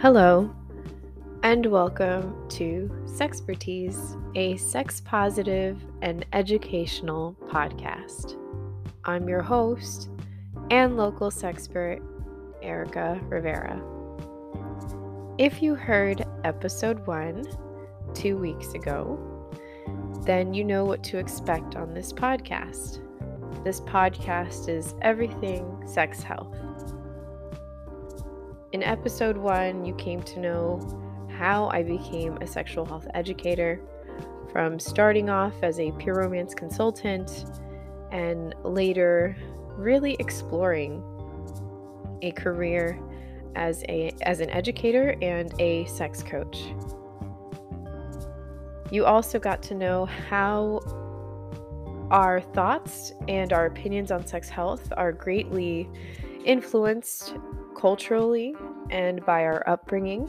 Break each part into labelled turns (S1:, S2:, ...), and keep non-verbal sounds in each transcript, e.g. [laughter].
S1: Hello, and welcome to Sexpertease, a sex positive and educational podcast. I'm your host and local sexpert, Erica Rivera. If you heard episode one two weeks ago, then you know what to expect on this podcast. This podcast is everything sex health. In episode one, you came to know how I became a sexual health educator from starting off as a pure romance consultant and later really exploring a career as a as an educator and a sex coach. You also got to know how our thoughts and our opinions on sex health are greatly influenced culturally and by our upbringing.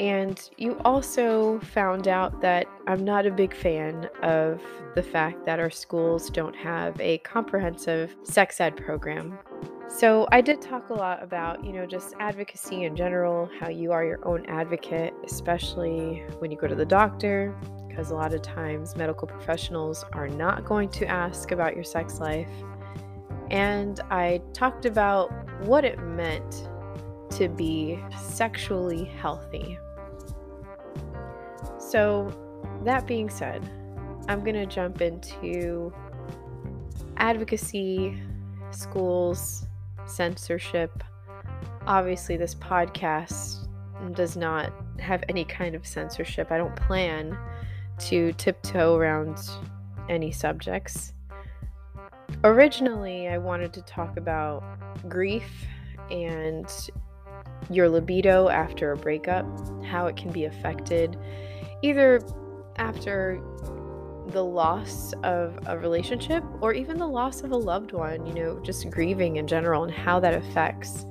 S1: And you also found out that I'm not a big fan of the fact that our schools don't have a comprehensive sex ed program. So, I did talk a lot about, you know, just advocacy in general, how you are your own advocate, especially when you go to the doctor, because a lot of times medical professionals are not going to ask about your sex life. And I talked about what it meant to be sexually healthy. So, that being said, I'm going to jump into advocacy, schools, censorship. Obviously, this podcast does not have any kind of censorship. I don't plan to tiptoe around any subjects. Originally, I wanted to talk about grief and your libido after a breakup, how it can be affected either after the loss of a relationship or even the loss of a loved one, you know, just grieving in general and how that affects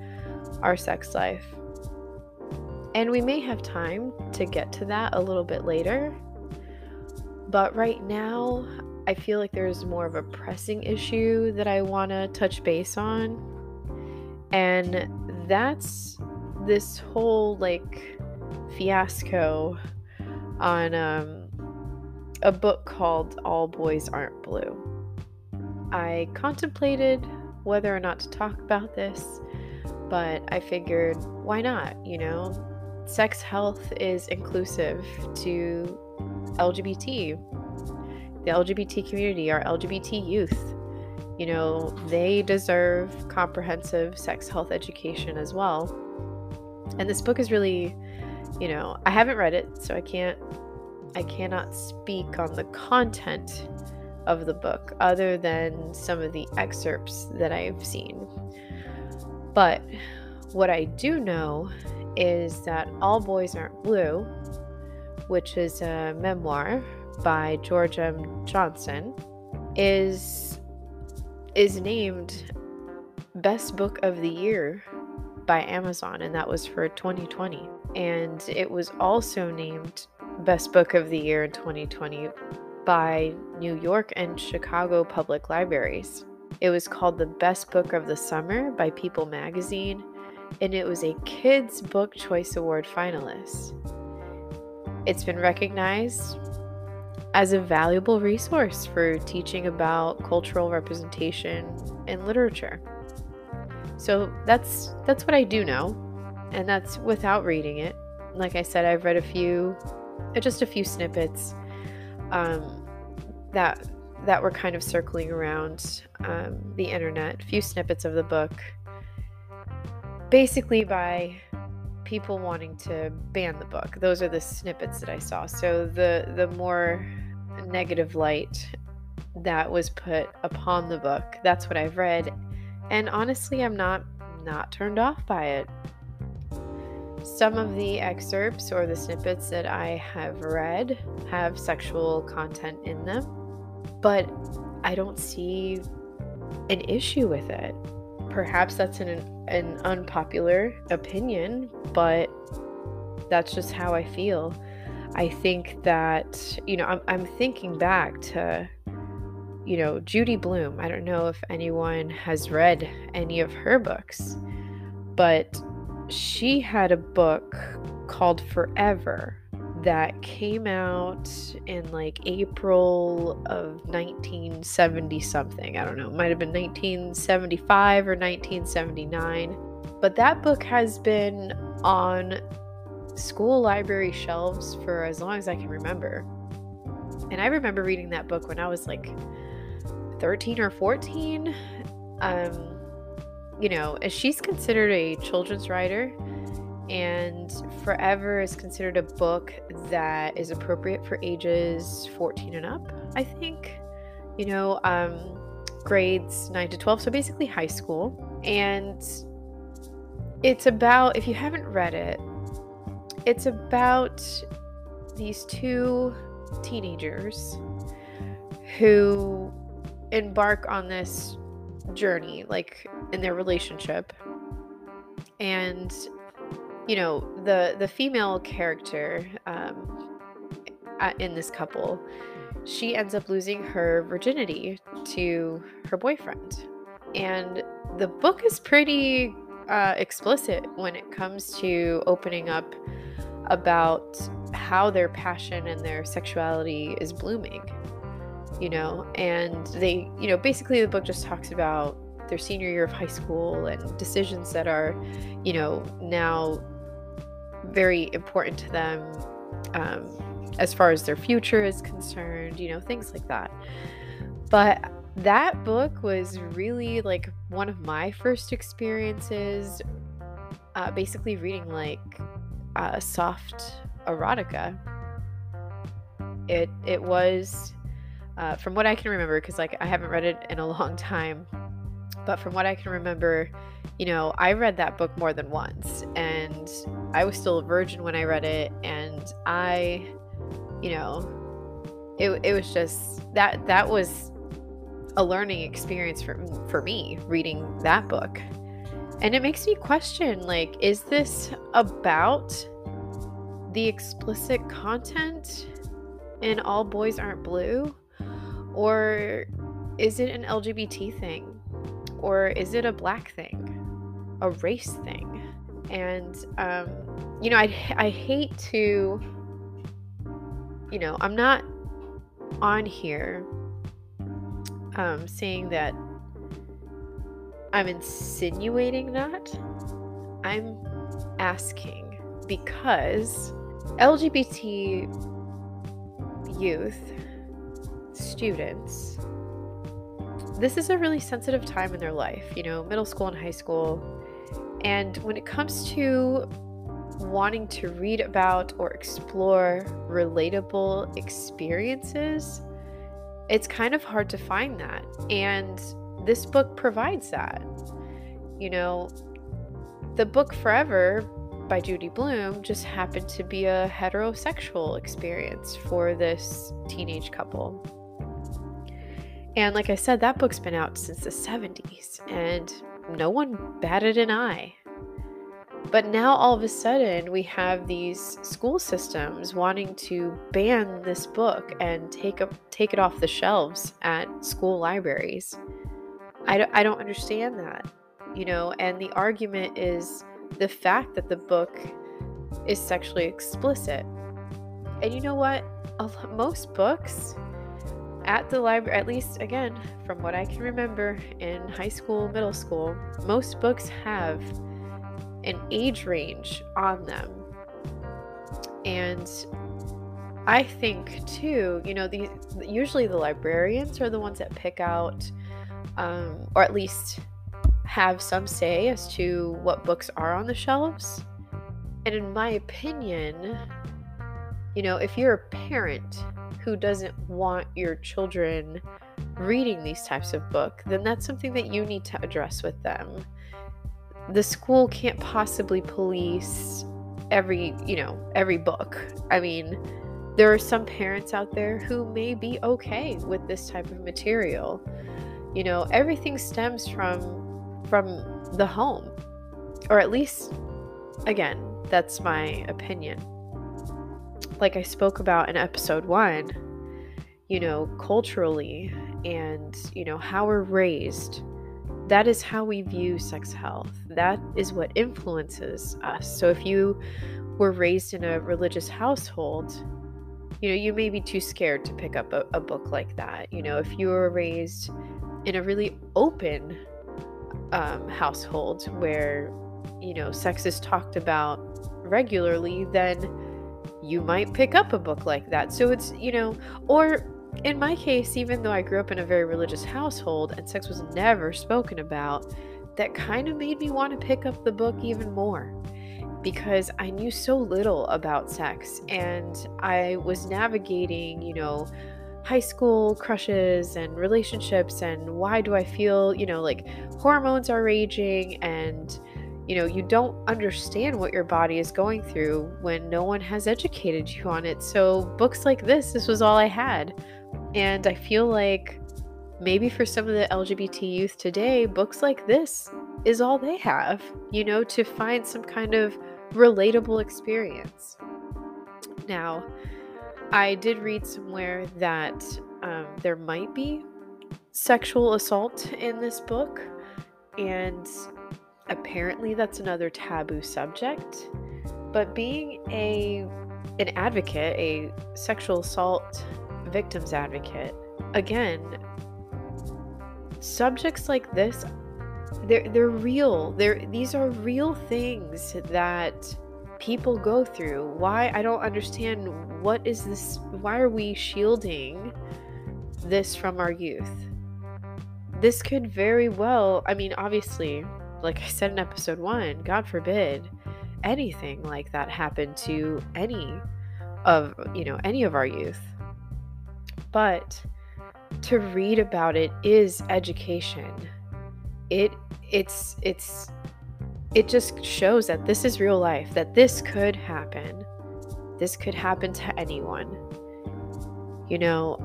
S1: our sex life. And we may have time to get to that a little bit later. But right now, I feel like there's more of a pressing issue that I want to touch base on. And that's this whole like fiasco on um, a book called All Boys Aren't Blue. I contemplated whether or not to talk about this, but I figured why not? You know, sex health is inclusive to LGBT, the LGBT community, our LGBT youth. You know, they deserve comprehensive sex health education as well. And this book is really, you know, I haven't read it, so I can't I cannot speak on the content of the book other than some of the excerpts that I've seen. But what I do know is that All Boys Aren't Blue, which is a memoir by George M. Johnson, is is named Best Book of the Year by Amazon, and that was for 2020. And it was also named Best Book of the Year in 2020 by New York and Chicago Public Libraries. It was called the Best Book of the Summer by People Magazine, and it was a Kids Book Choice Award finalist. It's been recognized as a valuable resource for teaching about cultural representation in literature. So that's that's what I do know, and that's without reading it. Like I said, I've read a few, uh, just a few snippets um, that that were kind of circling around um, the internet. A few snippets of the book, basically by people wanting to ban the book. Those are the snippets that I saw. So the the more negative light that was put upon the book, that's what I've read and honestly, I'm not not turned off by it. Some of the excerpts or the snippets that I have read have sexual content in them, but I don't see an issue with it. Perhaps that's in an an unpopular opinion, but that's just how I feel. I think that, you know, I'm, I'm thinking back to you know, Judy Blume. I don't know if anyone has read any of her books, but she had a book called Forever that came out in like April of 1970 something. I don't know, might have been 1975 or 1979. But that book has been on school library shelves for as long as I can remember. And I remember reading that book when I was like 13 or 14. Um, you know, she's considered a children's writer and Forever is considered a book that is appropriate for ages 14 and up, I think. You know, um, grades 9 to 12, so basically high school. And it's about, if you haven't read it, it's about these two teenagers who embark on this journey, like in their relationship. And you know the the female character um, in this couple she ends up losing her virginity to her boyfriend. And the book is pretty uh, explicit when it comes to opening up about how their passion and their sexuality is blooming you know? And they you know basically the book just talks about their senior year of high school and decisions that are you know now very important to them um, as far as their future is concerned, you know, things like that. But that book was really like one of my first experiences, uh, basically reading like uh, soft erotica. It it was, uh, from what I can remember, because like I haven't read it in a long [laughs] time, but from what I can remember, you know, I read that book more than once and I was still a virgin when I read it and I, you know, it, it was just that that was a learning experience for for me reading that book. And it makes me question like is this about the explicit content in All Boys Aren't Blue or is it an LGBT thing? Or is it a black thing, a race thing? And, um, you know, I, I hate to, you know, I'm not on here um, saying that I'm insinuating that. I'm asking because LGBT youth, students, this is a really sensitive time in their life, you know, middle school and high school. And when it comes to wanting to read about or explore relatable experiences, it's kind of hard to find that. And this book provides that. You know, the book Forever by Judy Blume just happened to be a heterosexual experience for this teenage couple. And like I said, that book's been out since the 70s, and no one batted an eye. But now all of a sudden, we have these school systems wanting to ban this book and take, a, take it off the shelves at school libraries. I I don't understand that, you know, and the argument is the fact that the book is sexually explicit. And you know what? Most books at the library, at least again, from what I can remember in high school, middle school, most books have an age range on them. And I think too, you know, the usually the librarians are the ones that pick out, um, or at least have some say as to what books are on the shelves. And in my opinion, you know, if you're a parent who doesn't want your children reading these types of book, then that's something that you need to address with them. The school can't possibly police every, you know, every book. I mean, there are some parents out there who may be okay with this type of material. You know, everything stems from from the home. Or at least again, that's my opinion like I spoke about in episode one, you know, culturally and, you know, how we're raised, that is how we view sex health. That is what influences us. So if you were raised in a religious household, you know, you may be too scared to pick up a, a book like that. You know, if you were raised in a really open um, household where, you know, sex is talked about regularly, then you might pick up a book like that. So it's, you know, or in my case, even though I grew up in a very religious household and sex was never spoken about, that kind of made me want to pick up the book even more because I knew so little about sex and I was navigating, you know, high school crushes and relationships and why do I feel, you know, like hormones are raging and you know, you don't understand what your body is going through when no one has educated you on it. So, books like this, this was all I had. And I feel like maybe for some of the LGBT youth today, books like this is all they have, you know, to find some kind of relatable experience. Now, I did read somewhere that um, there might be sexual assault in this book, and apparently that's another taboo subject. But being a an advocate, a sexual assault victims advocate, again, subjects like this they're they're real. They're these are real things that people go through. Why I don't understand what is this why are we shielding this from our youth? This could very well, I mean, obviously, like I said in episode 1, God forbid anything like that happened to any of, you know, any of our youth. But to read about it is education. It it's it's it just shows that this is real life, that this could happen. This could happen to anyone. You know,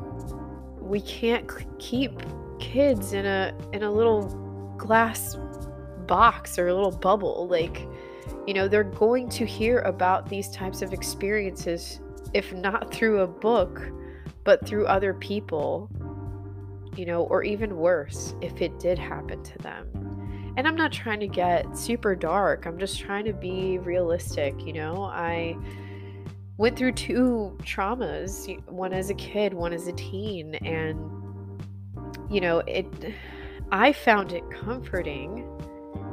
S1: we can't keep kids in a in a little glass box or a little bubble like you know they're going to hear about these types of experiences if not through a book but through other people you know or even worse if it did happen to them and I'm not trying to get super dark. I'm just trying to be realistic, you know? I went through two traumas, one as a kid, one as a teen, and you know, it I found it comforting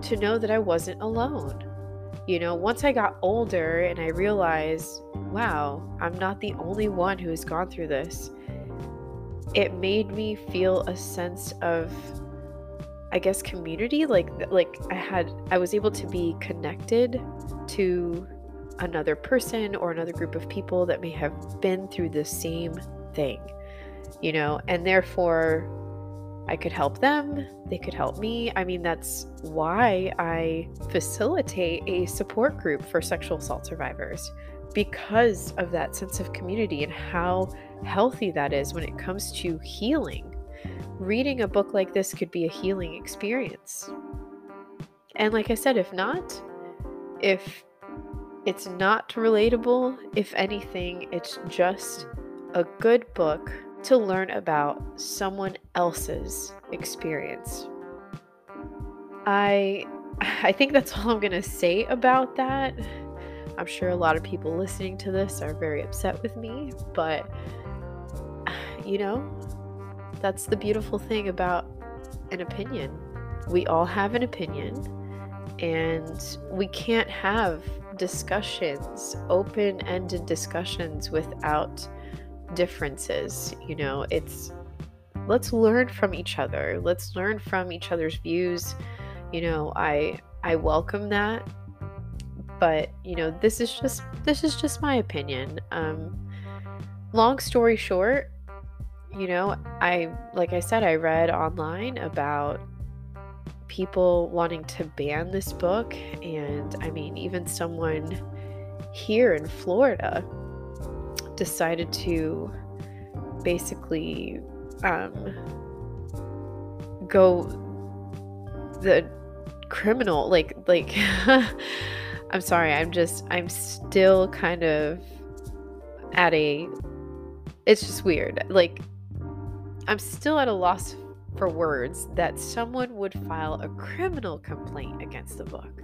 S1: to know that I wasn't alone. You know, once I got older and I realized, wow, I'm not the only one who has gone through this. It made me feel a sense of I guess community like like I had I was able to be connected to another person or another group of people that may have been through the same thing. You know, and therefore I could help them, they could help me. I mean, that's why I facilitate a support group for sexual assault survivors because of that sense of community and how healthy that is when it comes to healing reading a book like this could be a healing experience. And like I said, if not, if it's not relatable, if anything, it's just a good book to learn about someone else's experience. I [laughs] I think that's all I'm going to say about that. I'm sure a lot of people listening to this are very upset with me, but [sighs] you know, that's the beautiful thing about an opinion. We all have an opinion, and we can't have discussions, open ended discussions without differences. You know, it's let's learn from each other. Let's learn from each other's views. You know, I I welcome that. But, you know, this is just this is just my opinion. Um long story short, you know, I, like I said, I read online about people wanting to ban this book. And I mean, even someone here in Florida decided to basically um, go the criminal like like [laughs] I'm sorry I'm just I'm still kind of at a it's just weird like I'm still at a loss for words that someone would file a criminal complaint against the book.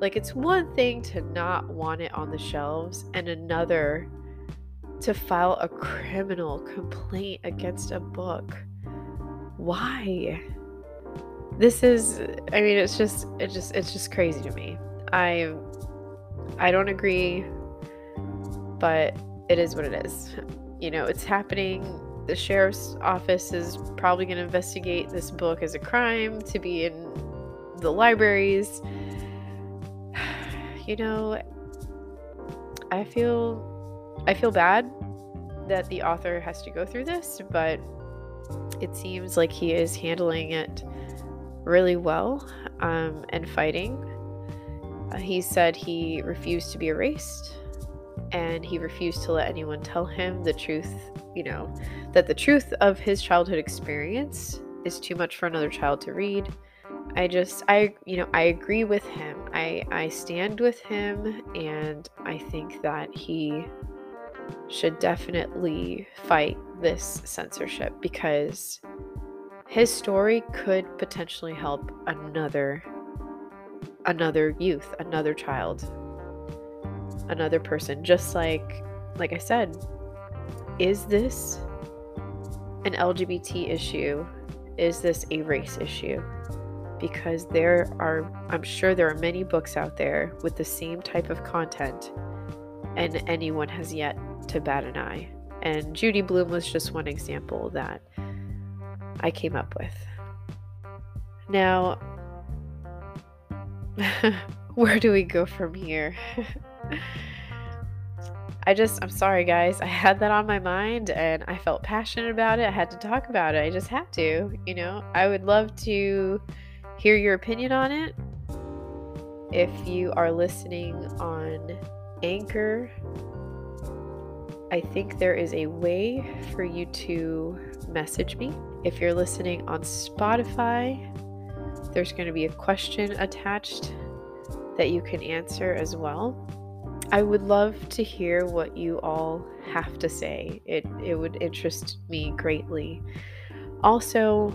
S1: Like, it's one thing to not want it on the shelves, and another to file a criminal complaint against a book. Why? This is I mean it's just it just it's just crazy to me. I I don't agree but it is what it is. You know, it's happening. The sheriff's office is probably going to investigate this book as a crime to be in the libraries. [sighs] You know, I feel I feel bad that the author has to go through this, but it seems like he is handling it really well um, and fighting. Uh, he said he refused to be erased and he refused to let anyone tell him the truth, you know, that the truth of his childhood experience is too much for another child to read. I just I you know, I agree with him. I I stand with him and I think that he should definitely fight this censorship because his story could potentially help another another youth, another child another person. Just like like I said is this an LGBT issue? Is this a race issue? Because there are I'm sure there are many books out there with the same type of content and anyone has yet to bat an eye and Judy Blume was just one example that I came up with now [laughs] where do we go from here [laughs] I just, I'm sorry, guys. I had that on my mind and I felt passionate about it. I had to talk about it. I just had to, you know. I would love to hear your opinion on it. If you are listening on Anchor, I think there is a way for you to message me. If you're listening on Spotify, there's going to be a question attached that you can answer as well. I would love to hear what you all have to say. It it would interest me greatly. Also,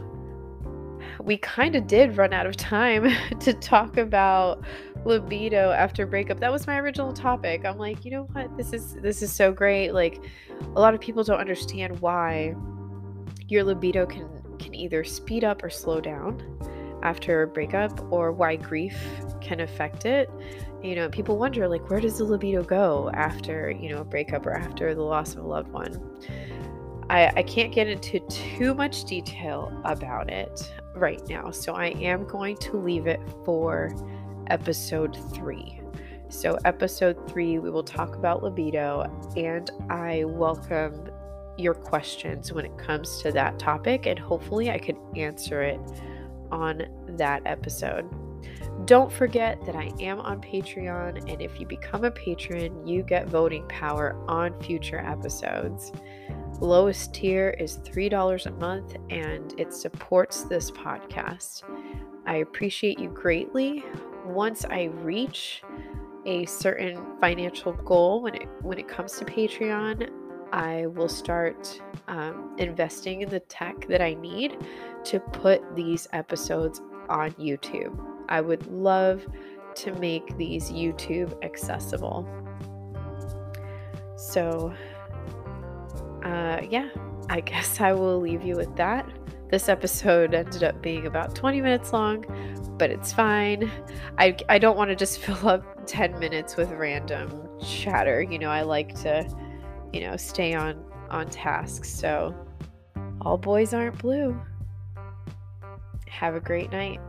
S1: we kind of did run out of time [laughs] to talk about libido after breakup. That was my original topic. I'm like, you know what? This is this is so great. Like a lot of people don't understand why your libido can can either speed up or slow down after a breakup or why grief can affect it you know people wonder like where does the libido go after you know a breakup or after the loss of a loved one I, I can't get into too much detail about it right now so i am going to leave it for episode three so episode three we will talk about libido and i welcome your questions when it comes to that topic and hopefully i can answer it on that episode don't forget that I am on Patreon, and if you become a patron, you get voting power on future episodes. Lowest tier is $3 a month, and it supports this podcast. I appreciate you greatly. Once I reach a certain financial goal when it when it comes to Patreon, I will start um, investing in the tech that I need to put these episodes on YouTube. I would love to make these YouTube accessible. So, uh, yeah, I [laughs] guess I will leave you with that. This episode ended up being about 20 minutes long, but it's fine. I, I don't want to just [laughs] fill up 10 minutes with random chatter. You know, I like to, you know, stay on on task. So, all boys aren't blue. Have a great night.